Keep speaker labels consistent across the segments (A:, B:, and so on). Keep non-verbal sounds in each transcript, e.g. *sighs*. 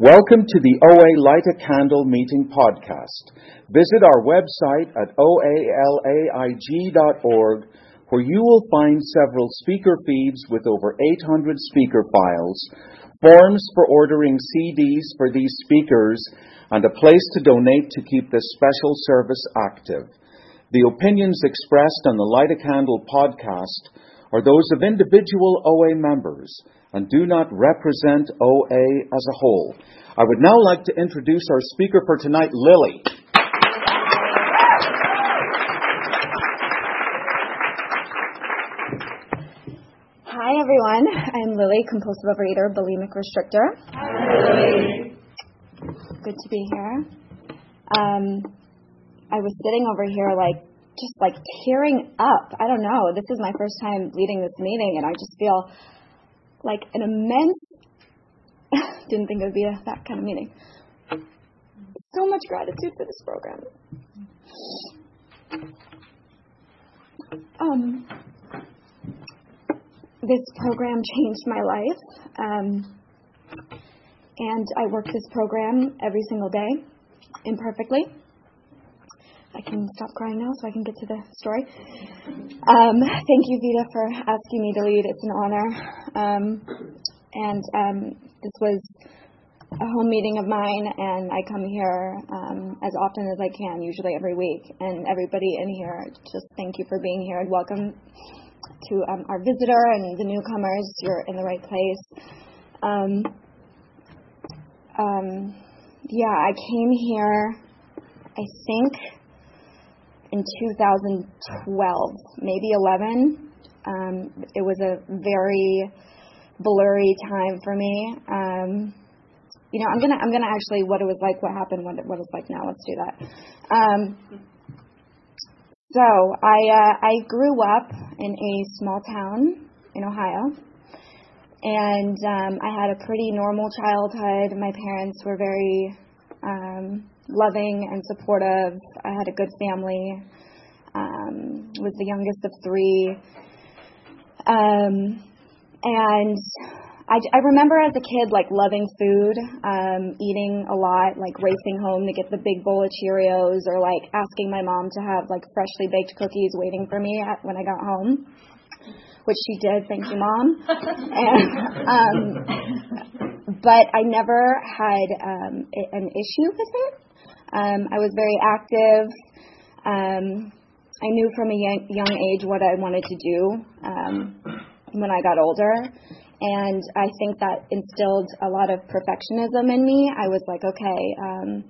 A: Welcome to the OA Light a Candle Meeting podcast. Visit our website at oalaig.org where you will find several speaker feeds with over 800 speaker files, forms for ordering CDs for these speakers, and a place to donate to keep this special service active. The opinions expressed on the Light a Candle podcast are those of individual OA members and do not represent OA as a whole. I would now like to introduce our speaker for tonight, Lily.
B: Hi, everyone. I'm Lily, compulsive overeater, bulimic restrictor.
C: Hi.
B: Good to be here. Um, I was sitting over here, like, just like tearing up. I don't know. This is my first time leading this meeting, and I just feel like an immense. *laughs* didn't think it would be a, that kind of meeting. So much gratitude for this program. Um, this program changed my life. Um, and I work this program every single day imperfectly. I can stop crying now so I can get to the story. Um, thank you, Vita, for asking me to lead. It's an honor. Um, and um, this was a home meeting of mine, and I come here um, as often as I can, usually every week. And everybody in here, just thank you for being here and welcome to um, our visitor and the newcomers. You're in the right place. Um, yeah, I came here, I think in 2012, maybe 11. Um, it was a very blurry time for me. Um, you know, I'm gonna I'm gonna actually what it was like, what happened, what what it's like now. Let's do that. Um, so I uh, I grew up in a small town in Ohio, and um, I had a pretty normal childhood. My parents were very um, loving and supportive. I had a good family. Um, was the youngest of three. Um, and I, I remember as a kid like loving food, um, eating a lot, like racing home to get the big bowl of Cheerios, or like asking my mom to have like freshly baked cookies waiting for me at, when I got home, which she did. Thank you, mom. and, *laughs* um, but I never had um, an issue with it. Um, I was very active. Um, I knew from a young, young age what I wanted to do um, when I got older. And I think that instilled a lot of perfectionism in me. I was like, okay, um,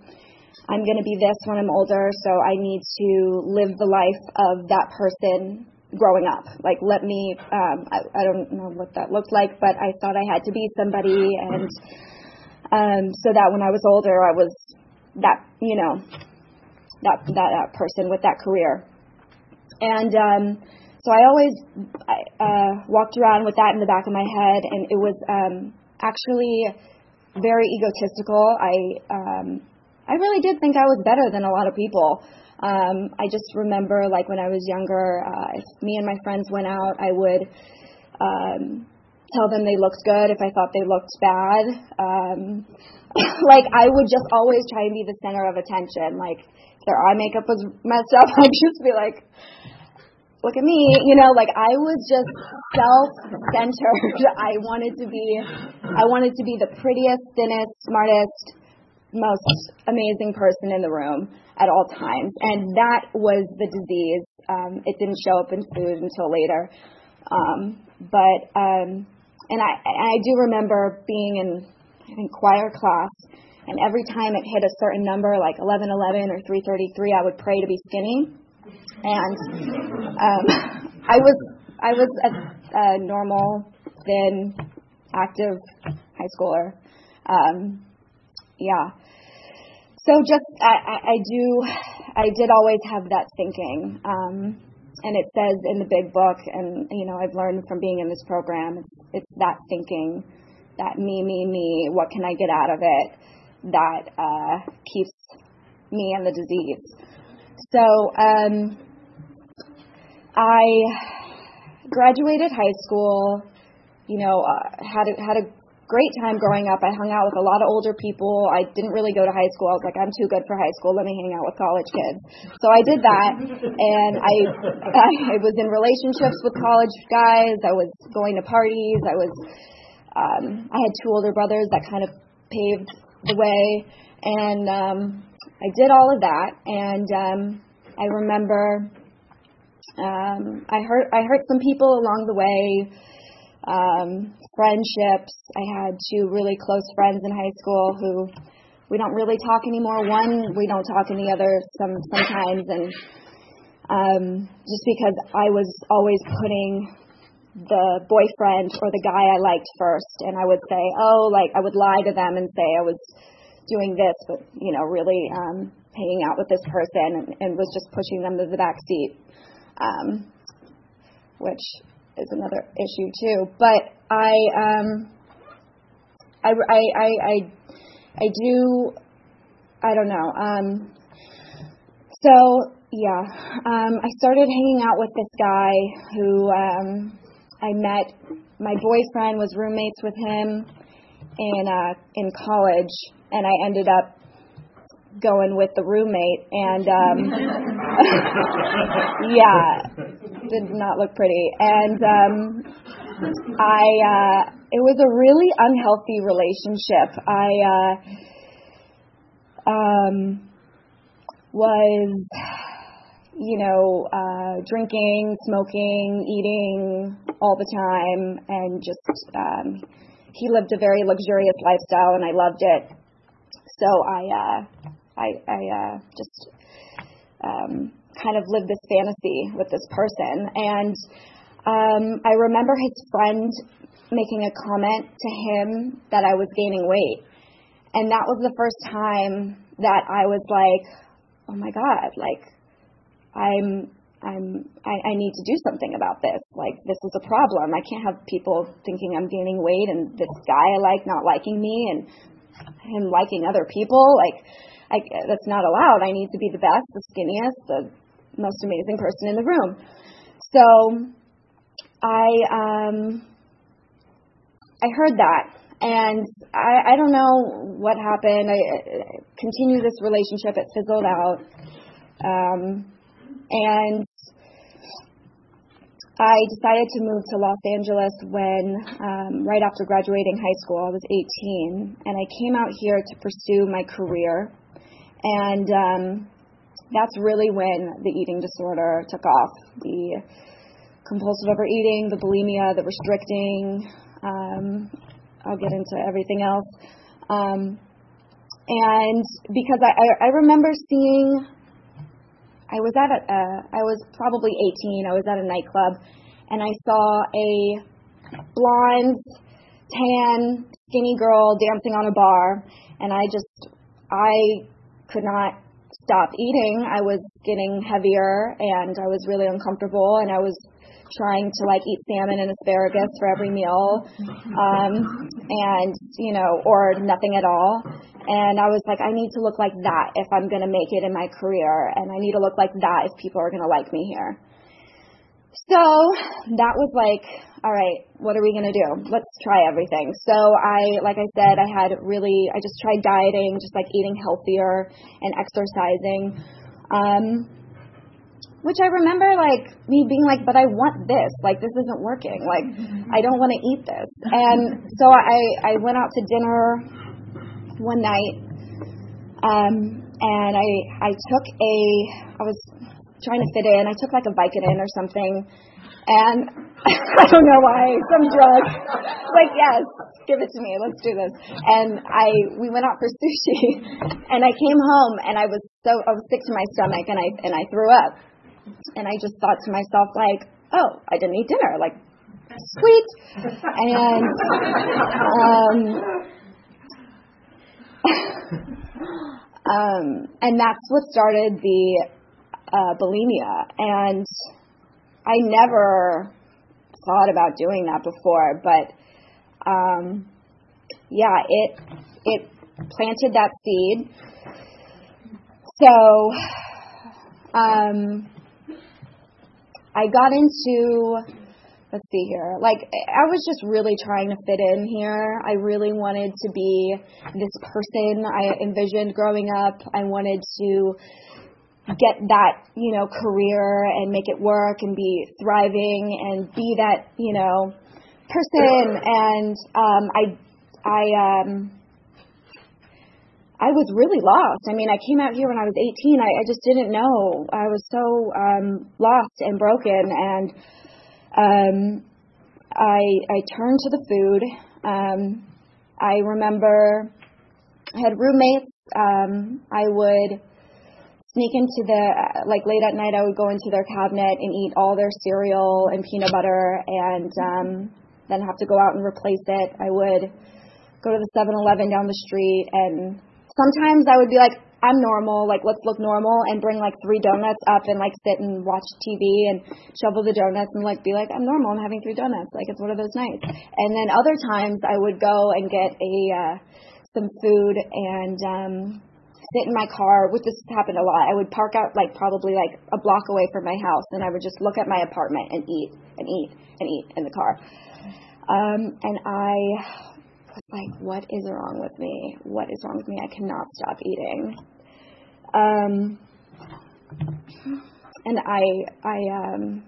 B: I'm going to be this when I'm older, so I need to live the life of that person growing up. Like, let me, um, I, I don't know what that looked like, but I thought I had to be somebody, and um, so that when I was older, I was that you know that that, that person with that career. And um, so I always uh, walked around with that in the back of my head, and it was um, actually very egotistical. I um, I really did think I was better than a lot of people. Um, I just remember, like when I was younger, uh, if me and my friends went out, I would um, tell them they looked good if I thought they looked bad. Um, *coughs* like I would just always try and be the center of attention. Like if their eye makeup was messed up, *laughs* I'd just be like, look at me, you know, like I was just self-centered. *laughs* I wanted to be, I wanted to be the prettiest, thinnest, smartest, most amazing person in the room at all times, and that was the disease. Um, it didn't show up in food until later, um, but um, and I, I do remember being in I think choir class, and every time it hit a certain number, like 1111 or 333, I would pray to be skinny. And um, I was I was a, a normal, thin, active high schooler. Um, yeah. So just I, I, I do I did always have that thinking. Um, and it says in the big book, and you know I've learned from being in this program, it's it's that thinking that me, me, me, what can I get out of it that uh, keeps me in the disease. So um, I graduated high school, you know, uh, had a, had a great time growing up. I hung out with a lot of older people. I didn't really go to high school. I was like, I'm too good for high school. Let me hang out with college kids. So I did that, and I *laughs* I was in relationships with college guys. I was going to parties. I was um, I had two older brothers that kind of paved the way, and um, I did all of that. And um, I remember um, I hurt I hurt some people along the way. Um, friendships. I had two really close friends in high school who we don't really talk anymore. One we don't talk any other some sometimes, and um, just because I was always putting the boyfriend or the guy I liked first, and I would say, oh, like I would lie to them and say I was doing this, but you know, really um, hanging out with this person, and, and was just pushing them to the back seat um, which is another issue too. But I, um, I, I, I, I, I do, I don't know. Um, so yeah, um, I started hanging out with this guy who um, I met. My boyfriend was roommates with him in uh, in college, and I ended up going with the roommate and um *laughs* yeah did not look pretty and um i uh it was a really unhealthy relationship i uh um was you know uh drinking smoking eating all the time and just um he lived a very luxurious lifestyle and i loved it so I uh, I, I uh, just um, kind of lived this fantasy with this person. And um, I remember his friend making a comment to him that I was gaining weight. And that was the first time that I was like, oh my God, like, I'm I'm I, I need to do something about this. Like this is a problem. I can't have people thinking I'm gaining weight and this guy I like not liking me and him liking other people. Like I, that's not allowed. I need to be the best, the skinniest, the most amazing person in the room. So I um, I heard that, and I, I don't know what happened. I, I continued this relationship. It fizzled out, um, and I decided to move to Los Angeles when, um, right after graduating high school, I was 18, and I came out here to pursue my career and um, that's really when the eating disorder took off. The compulsive overeating, the bulimia, the restricting. Um, I'll get into everything else. Um, and because I, I, I remember seeing, I was at a, uh, I was probably 18. I was at a nightclub, and I saw a blonde, tan, skinny girl dancing on a bar, and I just, I could not stop eating. I was getting heavier and I was really uncomfortable and I was trying to like eat salmon and asparagus for every meal um and you know or nothing at all and I was like I need to look like that if I'm going to make it in my career and I need to look like that if people are going to like me here. So that was like all right, what are we going to do? Let's try everything. So I, like I said, I had really, I just tried dieting, just like eating healthier and exercising. Um, which I remember like me being like, but I want this. Like this isn't working. Like I don't want to eat this. And so I, I went out to dinner one night. Um, and I, I took a, I was trying to fit in. I took like a Vicodin or something and *laughs* I don't know why, some drug. like, yes, give it to me. Let's do this. And I, we went out for sushi, *laughs* and I came home, and I was so, I was sick to my stomach, and I, and I threw up. And I just thought to myself, like, oh, I didn't eat dinner. Like, sweet. And, um, *laughs* um, and that's what started the uh, bulimia. And I never thought about doing that before, but um, yeah, it it planted that seed. So um, I got into let's see here. Like I was just really trying to fit in here. I really wanted to be this person I envisioned growing up. I wanted to get that, you know, career and make it work and be thriving and be that, you know, person and um I I um I was really lost. I mean, I came out here when I was 18. I, I just didn't know. I was so um lost and broken and um I I turned to the food. Um I remember I had roommates. Um I would sneak into the like late at night I would go into their cabinet and eat all their cereal and peanut butter and um then have to go out and replace it. I would go to the 7-Eleven down the street and sometimes I would be like I'm normal, like let's look normal and bring like three donuts up and like sit and watch TV and shovel the donuts and like be like I'm normal, I'm having three donuts. Like it's one of those nights. And then other times I would go and get a uh some food and um sit in my car, which this happened a lot. I would park out like probably like a block away from my house, and I would just look at my apartment and eat and eat and eat in the car. Um, and I like, what is wrong with me? What is wrong with me? I cannot stop eating. Um, and I, I, um,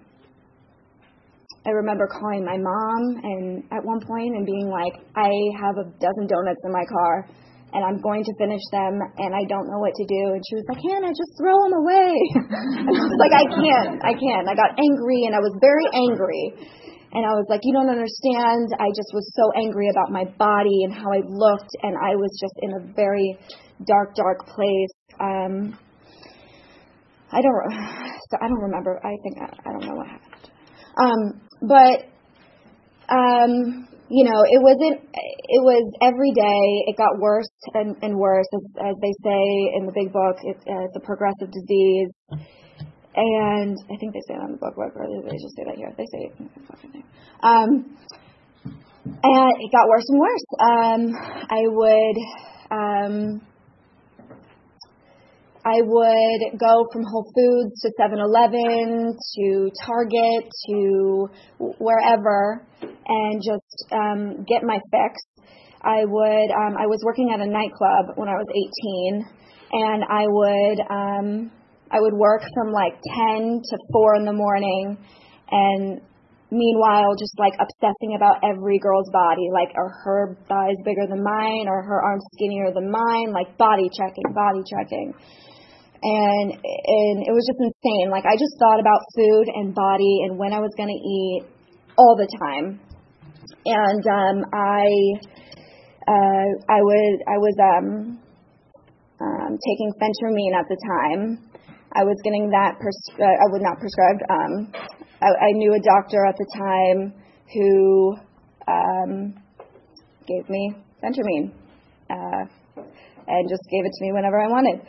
B: I remember calling my mom and at one point and being like, I have a dozen donuts in my car and I'm going to finish them and I don't know what to do. And she was like, Hannah, just throw them away. *laughs* and I was like, I can't, I can't. I got angry and I was very angry. And I was like, you don't understand. I just was so angry about my body and how I looked. And I was just in a very dark, dark place. Um, I don't, *sighs* so I don't remember. I think, I, I don't know what happened. Um, but, um, you know, it wasn't, it was every day, it got worse and, and worse, as, as they say in the big book, it, uh, it's a progressive disease. And I think they say that in the book, or they just say that here. They say it. Um, and it got worse and worse. Um, I would, um, I would go from Whole Foods to 7-Eleven to Target to wherever and just um, get my fix. I would. Um, I was working at a nightclub when I was 18, and I would. Um, I would work from like 10 to 4 in the morning, and meanwhile just like obsessing about every girl's body like are her thighs bigger than mine? Or her arms skinnier than mine? Like body checking body checking. And and it was just insane. Like i just thought about food and body and when i was going to eat all the time. And um i uh i was i was um um taking phentermine at the time i was getting that pres- uh, i was not prescribed um I, I knew a doctor at the time who um gave me phentermine uh and just gave it to me whenever i wanted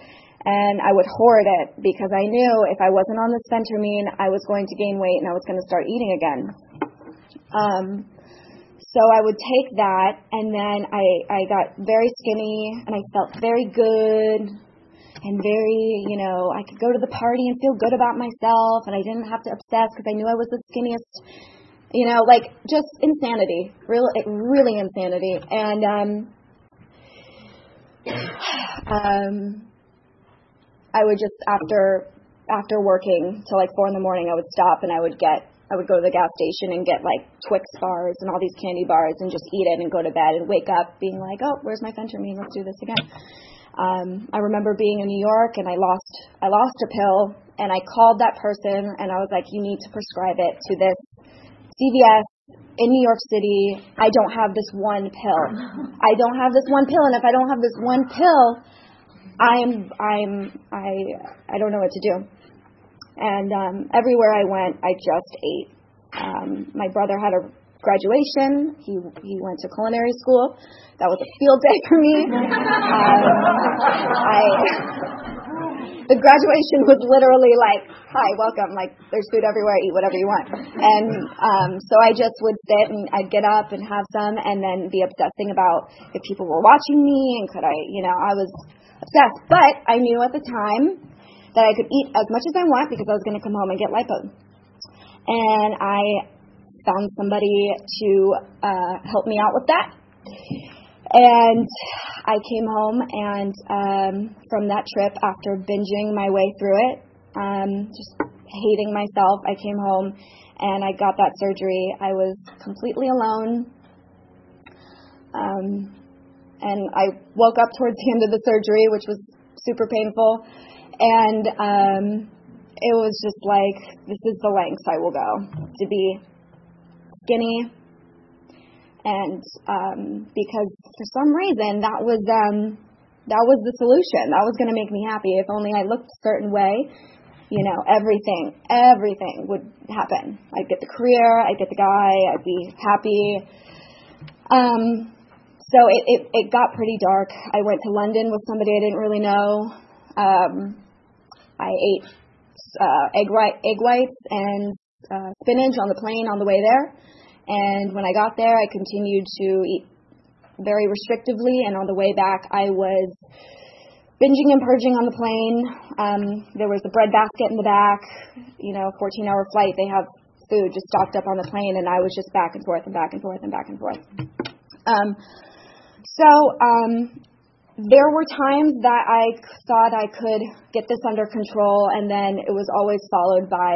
B: and I would hoard it because I knew if I wasn't on this phentermine, I was going to gain weight and I was going to start eating again. Um, so I would take that, and then I I got very skinny, and I felt very good, and very you know I could go to the party and feel good about myself, and I didn't have to obsess because I knew I was the skinniest. You know, like just insanity, real, really insanity, and um, *sighs* um, I would just after after working till like four in the morning, I would stop and I would get I would go to the gas station and get like Twix bars and all these candy bars and just eat it and go to bed and wake up being like, oh, where's my phentermine? Let's do this again. Um, I remember being in New York and I lost I lost a pill and I called that person and I was like, you need to prescribe it to this CVS in New York City. I don't have this one pill. I don't have this one pill, and if I don't have this one pill, I'm I'm I I don't know what to do. And um, everywhere I went, I just ate. Um, my brother had a graduation. He he went to culinary school. That was a field day for me. Um, I the graduation was literally like, "Hi, welcome." Like, there's food everywhere. Eat whatever you want. And um, so I just would sit and I'd get up and have some, and then be obsessing about if people were watching me and could I, you know, I was obsessed. But I knew at the time that I could eat as much as I want because I was going to come home and get lipo. And I found somebody to uh, help me out with that. And I came home, and um, from that trip, after binging my way through it, um, just hating myself, I came home and I got that surgery. I was completely alone. Um, and I woke up towards the end of the surgery, which was super painful. And um, it was just like, this is the lengths I will go to be skinny. And um, because for some reason that was um, that was the solution. That was going to make me happy. If only I looked a certain way, you know, everything, everything would happen. I'd get the career, I'd get the guy, I'd be happy. Um, so it, it, it got pretty dark. I went to London with somebody I didn't really know. Um, I ate uh, egg, white, egg whites and uh, spinach on the plane on the way there. And when I got there, I continued to eat very restrictively. And on the way back, I was binging and purging on the plane. Um, there was a bread basket in the back. You know, 14 hour flight, they have food just stocked up on the plane, and I was just back and forth and back and forth and back and forth. Um, so um, there were times that I thought I could get this under control, and then it was always followed by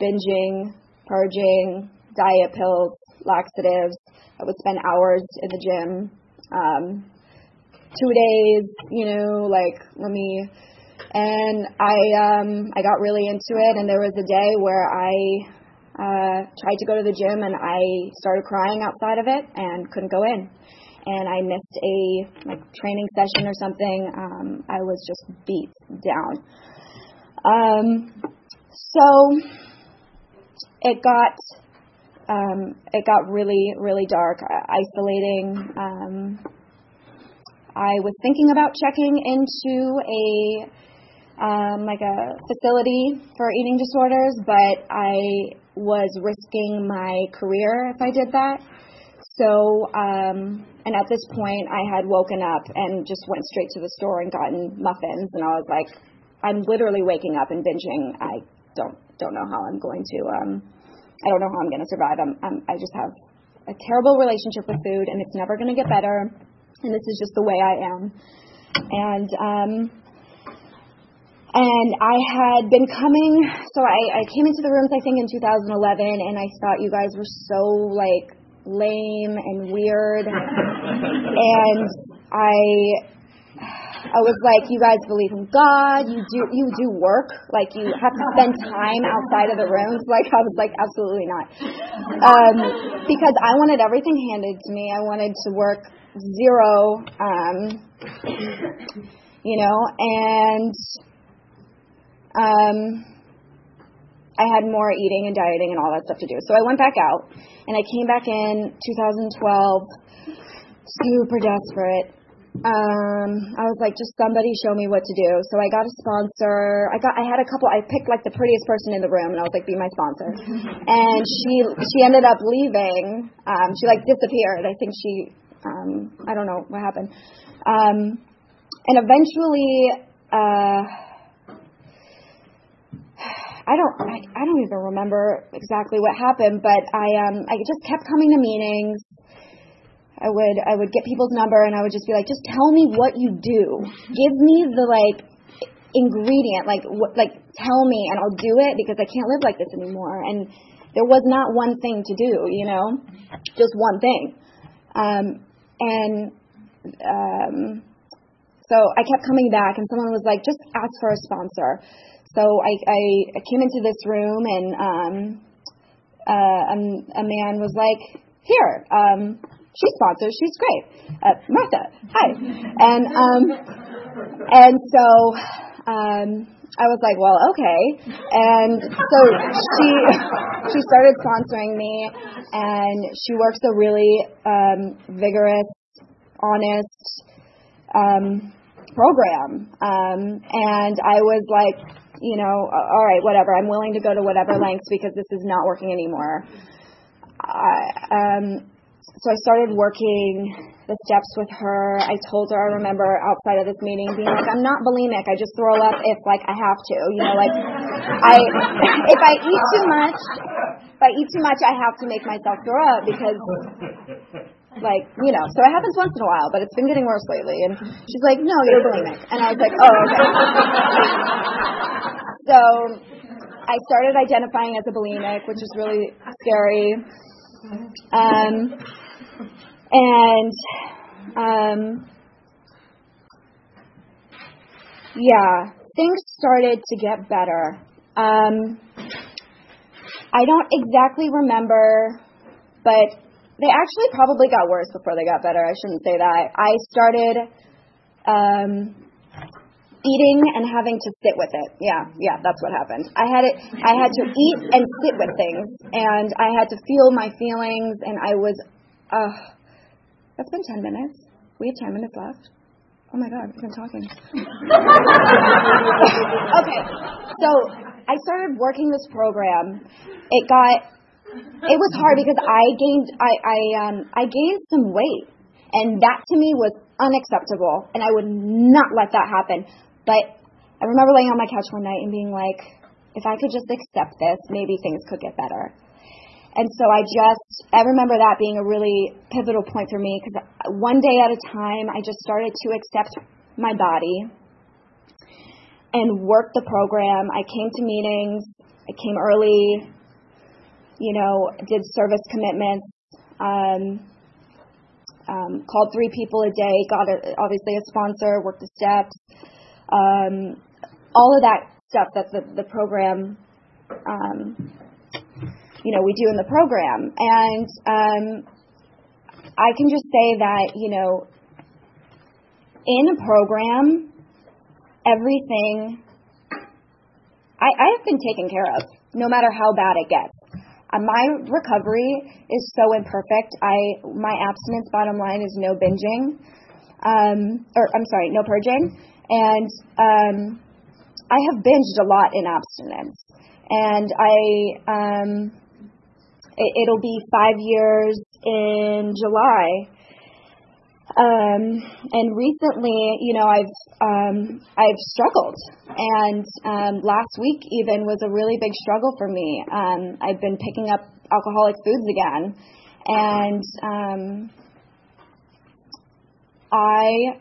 B: binging, purging, diet pills, laxatives. I would spend hours in the gym. Um, two days, you know, like let me and I um I got really into it and there was a day where I uh tried to go to the gym and I started crying outside of it and couldn't go in and I missed a like training session or something. Um, I was just beat down. Um, so it got um, it got really really dark, isolating. Um, I was thinking about checking into a um, like a facility for eating disorders, but I was risking my career if I did that. So, um, and at this point, I had woken up and just went straight to the store and gotten muffins, and I was like, I'm literally waking up and binging. I don't don't know how I'm going to. Um, I don't know how I'm going to survive. I'm, I'm I just have a terrible relationship with food, and it's never going to get better. And this is just the way I am. And um, and I had been coming, so I, I came into the rooms I think in 2011, and I thought you guys were so like lame and weird. *laughs* and I I was like, you guys believe in God, you do you do work, like you have to spend time outside of the rooms. *laughs* Like I was like, absolutely not. Um, because I wanted everything handed to me. I wanted to work zero um, you know, and um I had more eating and dieting and all that stuff to do. So I went back out and I came back in 2012 super desperate. Um, I was like, just somebody show me what to do. So I got a sponsor. I got, I had a couple. I picked like the prettiest person in the room, and I was like, be my sponsor. *laughs* And she, she ended up leaving. Um, she like disappeared. I think she, um, I don't know what happened. Um, and eventually, uh, I don't I, I don't even remember exactly what happened, but I um I just kept coming to meetings. I would I would get people's number and I would just be like, just tell me what you do. Give me the like ingredient, like what like tell me and I'll do it because I can't live like this anymore. And there was not one thing to do, you know, just one thing. Um, and um, so I kept coming back, and someone was like, just ask for a sponsor. So I, I, I came into this room and um, uh, a, a man was like, "Here, um, she sponsors. She's great, uh, Martha. Hi." And um, and so um, I was like, "Well, okay." And so she she started sponsoring me, and she works a really um, vigorous, honest um, program. Um, and I was like, you know, all right, whatever. I'm willing to go to whatever lengths because this is not working anymore. I, um, so I started working the steps with her. I told her, I remember outside of this meeting being like, I'm not bulimic. I just throw up if like I have to, you know, like I, if I eat too much, if I eat too much, I have to make myself throw up because, like, you know. So it happens once in a while, but it's been getting worse lately. And she's like, "No, you're bulimic," and I was like, "Oh, okay." so I started identifying as a bulimic, which is really scary. Um, and um, yeah, things started to get better. Um, I don't exactly remember, but they actually probably got worse before they got better. I shouldn't say that. I started um, eating and having to sit with it. Yeah, yeah, that's what happened. I had it. I had to eat and sit with things, and I had to feel my feelings, and I was. Uh, that's been ten minutes. We have ten minutes left. Oh my God, I'm talking. *laughs* okay, so I started working this program, it got it was hard because I gained I I um I gained some weight, and that to me was unacceptable, and I would not let that happen. But I remember laying on my couch one night and being like, if I could just accept this, maybe things could get better. And so I just, I remember that being a really pivotal point for me because one day at a time, I just started to accept my body and work the program. I came to meetings, I came early, you know, did service commitments, um, um, called three people a day, got a, obviously a sponsor, worked the steps, um, all of that stuff that the, the program, um, you know, we do in the program. And um, I can just say that, you know, in a program, everything I, I have been taken care of, no matter how bad it gets. Uh, my recovery is so imperfect. I my abstinence bottom line is no binging, um, or I'm sorry, no purging, and um, I have binged a lot in abstinence, and I um, it'll be five years in July um, and recently, you know, I've um, I've struggled, and um, last week even was a really big struggle for me. Um, I've been picking up alcoholic foods again, and um, I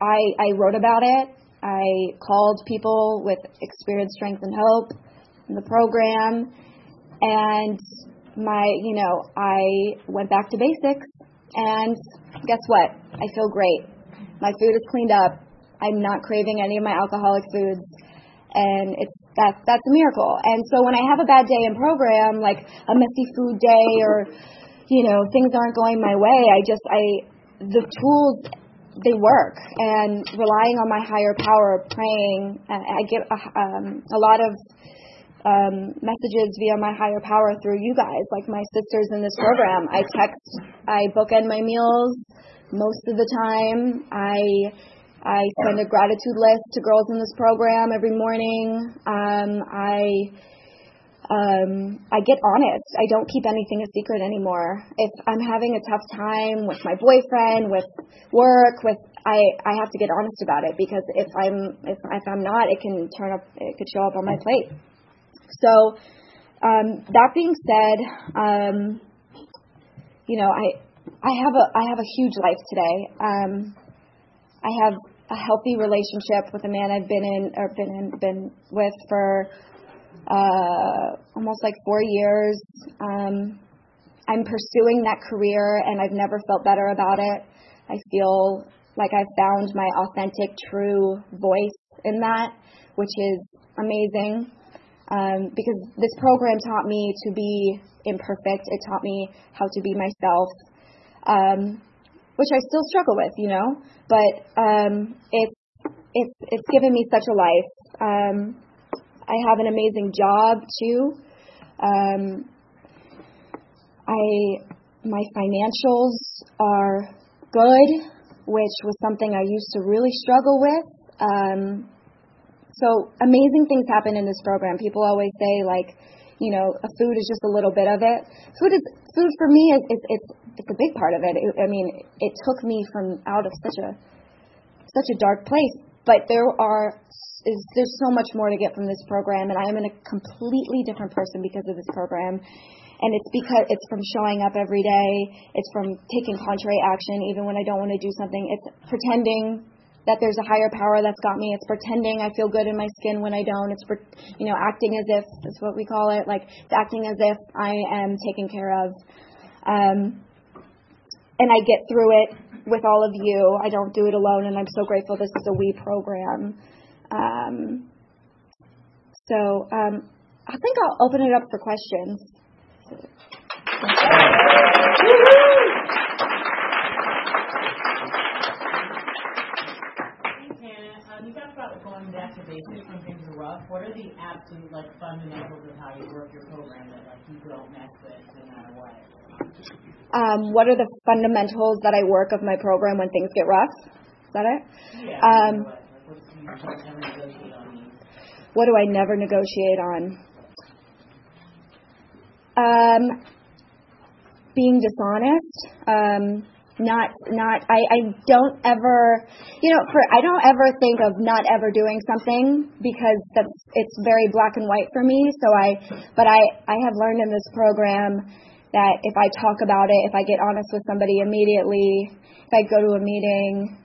B: I I wrote about it. I called people with experience, strength, and hope in the program, and my you know I went back to basics and guess what? I feel great. My food is cleaned up. I'm not craving any of my alcoholic foods. And it's that's that's a miracle. And so when I have a bad day in program, like a messy food day or you know, things aren't going my way, I just I the tools they work and relying on my higher power, praying. I get um, a lot of um, messages via my higher power through you guys, like my sisters in this program. I text, I bookend my meals most of the time. I I send a gratitude list to girls in this program every morning. Um, I um, I get honest. I don't keep anything a secret anymore. If I'm having a tough time with my boyfriend, with work, with I I have to get honest about it because if I'm if if I'm not, it can turn up. It could show up on my plate. So, um, that being said, um, you know, I I have a I have a huge life today. Um, I have a healthy relationship with a man I've been in or been in, been with for uh, almost like four years. Um, I'm pursuing that career, and I've never felt better about it. I feel like I've found my authentic, true voice in that, which is amazing um, because this program taught me to be imperfect. It taught me how to be myself, um, which I still struggle with, you know. But um, it's it's it's given me such a life. Um, I have an amazing job too. Um, I my financials are good, which was something I used to really struggle with. Um, so amazing things happen in this program. People always say like, you know, a food is just a little bit of it. Food is food for me is it's it's it's a big part of it. it I mean, it took me from out of such a such a dark place but there are is there's so much more to get from this program and I am a completely different person because of this program and it's because it's from showing up every day it's from taking contrary action even when I don't want to do something it's pretending that there's a higher power that's got me it's pretending I feel good in my skin when I don't it's you know acting as if that's what we call it like acting as if I am taken care of um and I get through it with all of you. I don't do it alone, and I'm so grateful this is a we program. Um, so um, I think I'll open it up for questions. *laughs*
C: going back to basics when things are rough. What are the absolute like fundamentals of how you work your program that like you don't mess with no matter what?
B: Um, what are the fundamentals that I work of my program when things get rough? Is that it?
C: Yeah.
B: Um,
C: what, what, never negotiate on
B: what do I never negotiate on? Um, being dishonest. Um, not not I, I don't ever you know for I don't ever think of not ever doing something because that's it's very black and white for me. So I but I I have learned in this program that if I talk about it, if I get honest with somebody immediately, if I go to a meeting,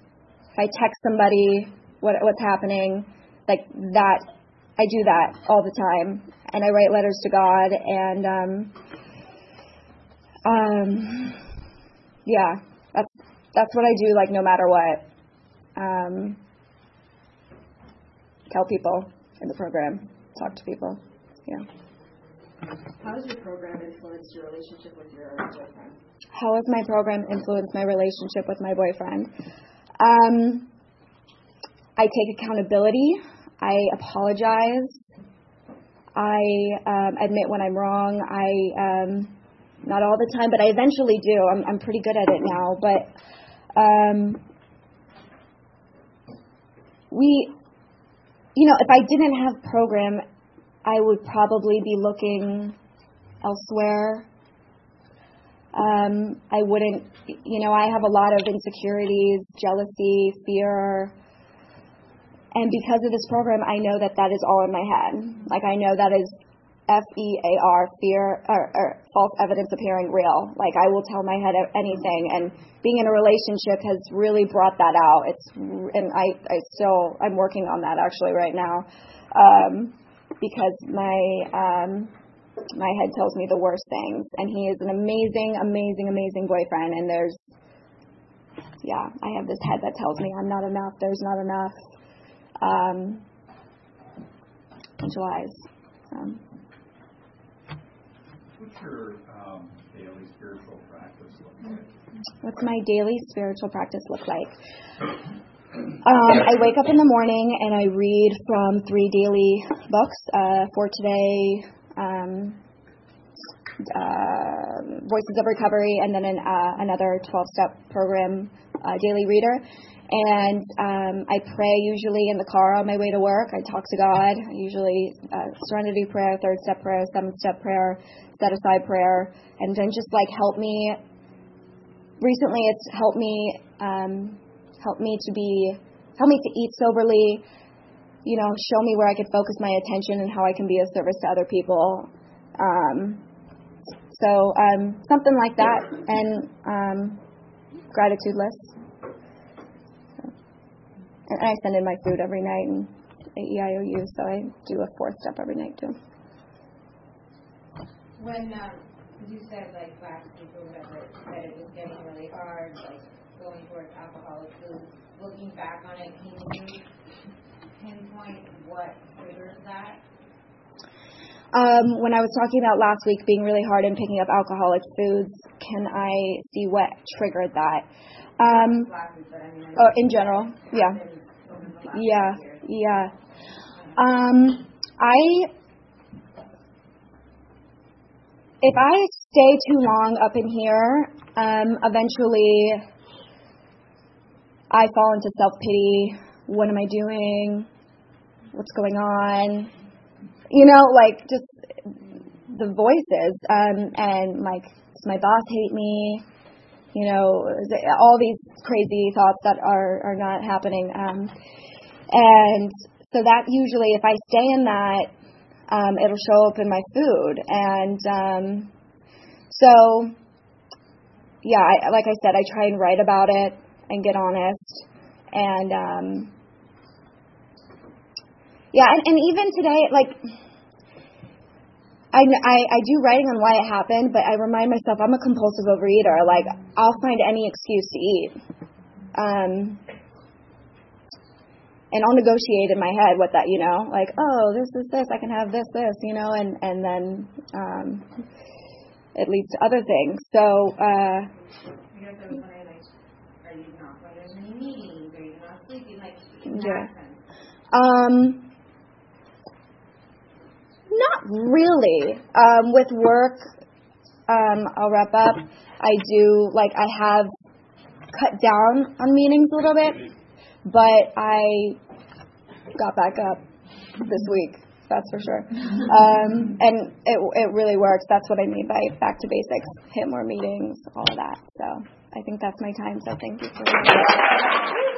B: if I text somebody what what's happening, like that, I do that all the time, and I write letters to God, and um, um, yeah, that's that's what I do, like no matter what. Um, tell people in the program, talk to people, yeah.
D: How has your program influenced your relationship with your boyfriend?
B: How has my program influenced my relationship with my boyfriend? Um, I take accountability. I apologize. I um, admit when I'm wrong. I um, not all the time, but I eventually do. I'm I'm pretty good at it now. But um, we, you know, if I didn't have program, I would probably be looking elsewhere. Um, I wouldn't, you know, I have a lot of insecurities, jealousy, fear. And because of this program, I know that that is all in my head. Like, I know that is F E A R, fear, or, or false evidence appearing real. Like, I will tell my head anything. And being in a relationship has really brought that out. It's, and I, I still, I'm working on that actually right now. Um, because my um, my head tells me the worst things, and he is an amazing, amazing, amazing boyfriend. And there's, yeah, I have this head that tells me I'm not enough. There's not enough. Um, lies.
E: So. What's your um, daily spiritual practice look like?
B: What's my daily spiritual practice look like? Um, I wake up in the morning and I read from three daily books. Uh, for today, um, uh, Voices of Recovery, and then an, uh, another 12-step program uh, daily reader. And um, I pray usually in the car on my way to work. I talk to God. Usually uh, Serenity prayer, third step prayer, seventh step prayer, set aside prayer, and then just like help me. Recently, it's helped me um, help me to be, help me to eat soberly, you know, show me where I could focus my attention and how I can be of service to other people. Um, so um, something like that, and um, gratitude list. And I send in my food every night and AEIOU, so I do a fourth step every night too.
D: When um, you said like last week or whatever that it was getting really hard, like going towards alcoholic foods. Looking back on it, can you pinpoint what triggers that?
B: Um, when I was talking about last week being really hard in picking up alcoholic foods, can I see what triggered that? Um, oh, in general, yeah, yeah, yeah. Um, I if I stay too long up in here, um, eventually I fall into self pity. What am I doing? What's going on? You know, like just the voices, um, and like, my boss hate me? You know, all these crazy thoughts that are are not happening. Um, And so that usually, if I stay in that, um, it'll show up in my food. And um, so, yeah, I, like I said, I try and write about it and get honest. And um, yeah, and, and even today, like I, I I do writing on why it happened, but I remind myself I'm a compulsive overeater. Like I'll find any excuse to eat. Um, and I'll negotiate in my head what that, you know, like, oh, this is this, I can have this, this, you know, and and then um, it leads to other things. So. Uh,
D: I guess I was wondering, like, are you not going to as many meetings? Are you not sleeping? Like, in
B: Yeah. Um, not really. Um, with work, um, I'll wrap up. I do like I have cut down on meetings a little bit, but I got back up this week. That's for sure. Um, and it it really works. That's what I mean by back to basics. Hit more meetings, all of that. So I think that's my time. So thank you for.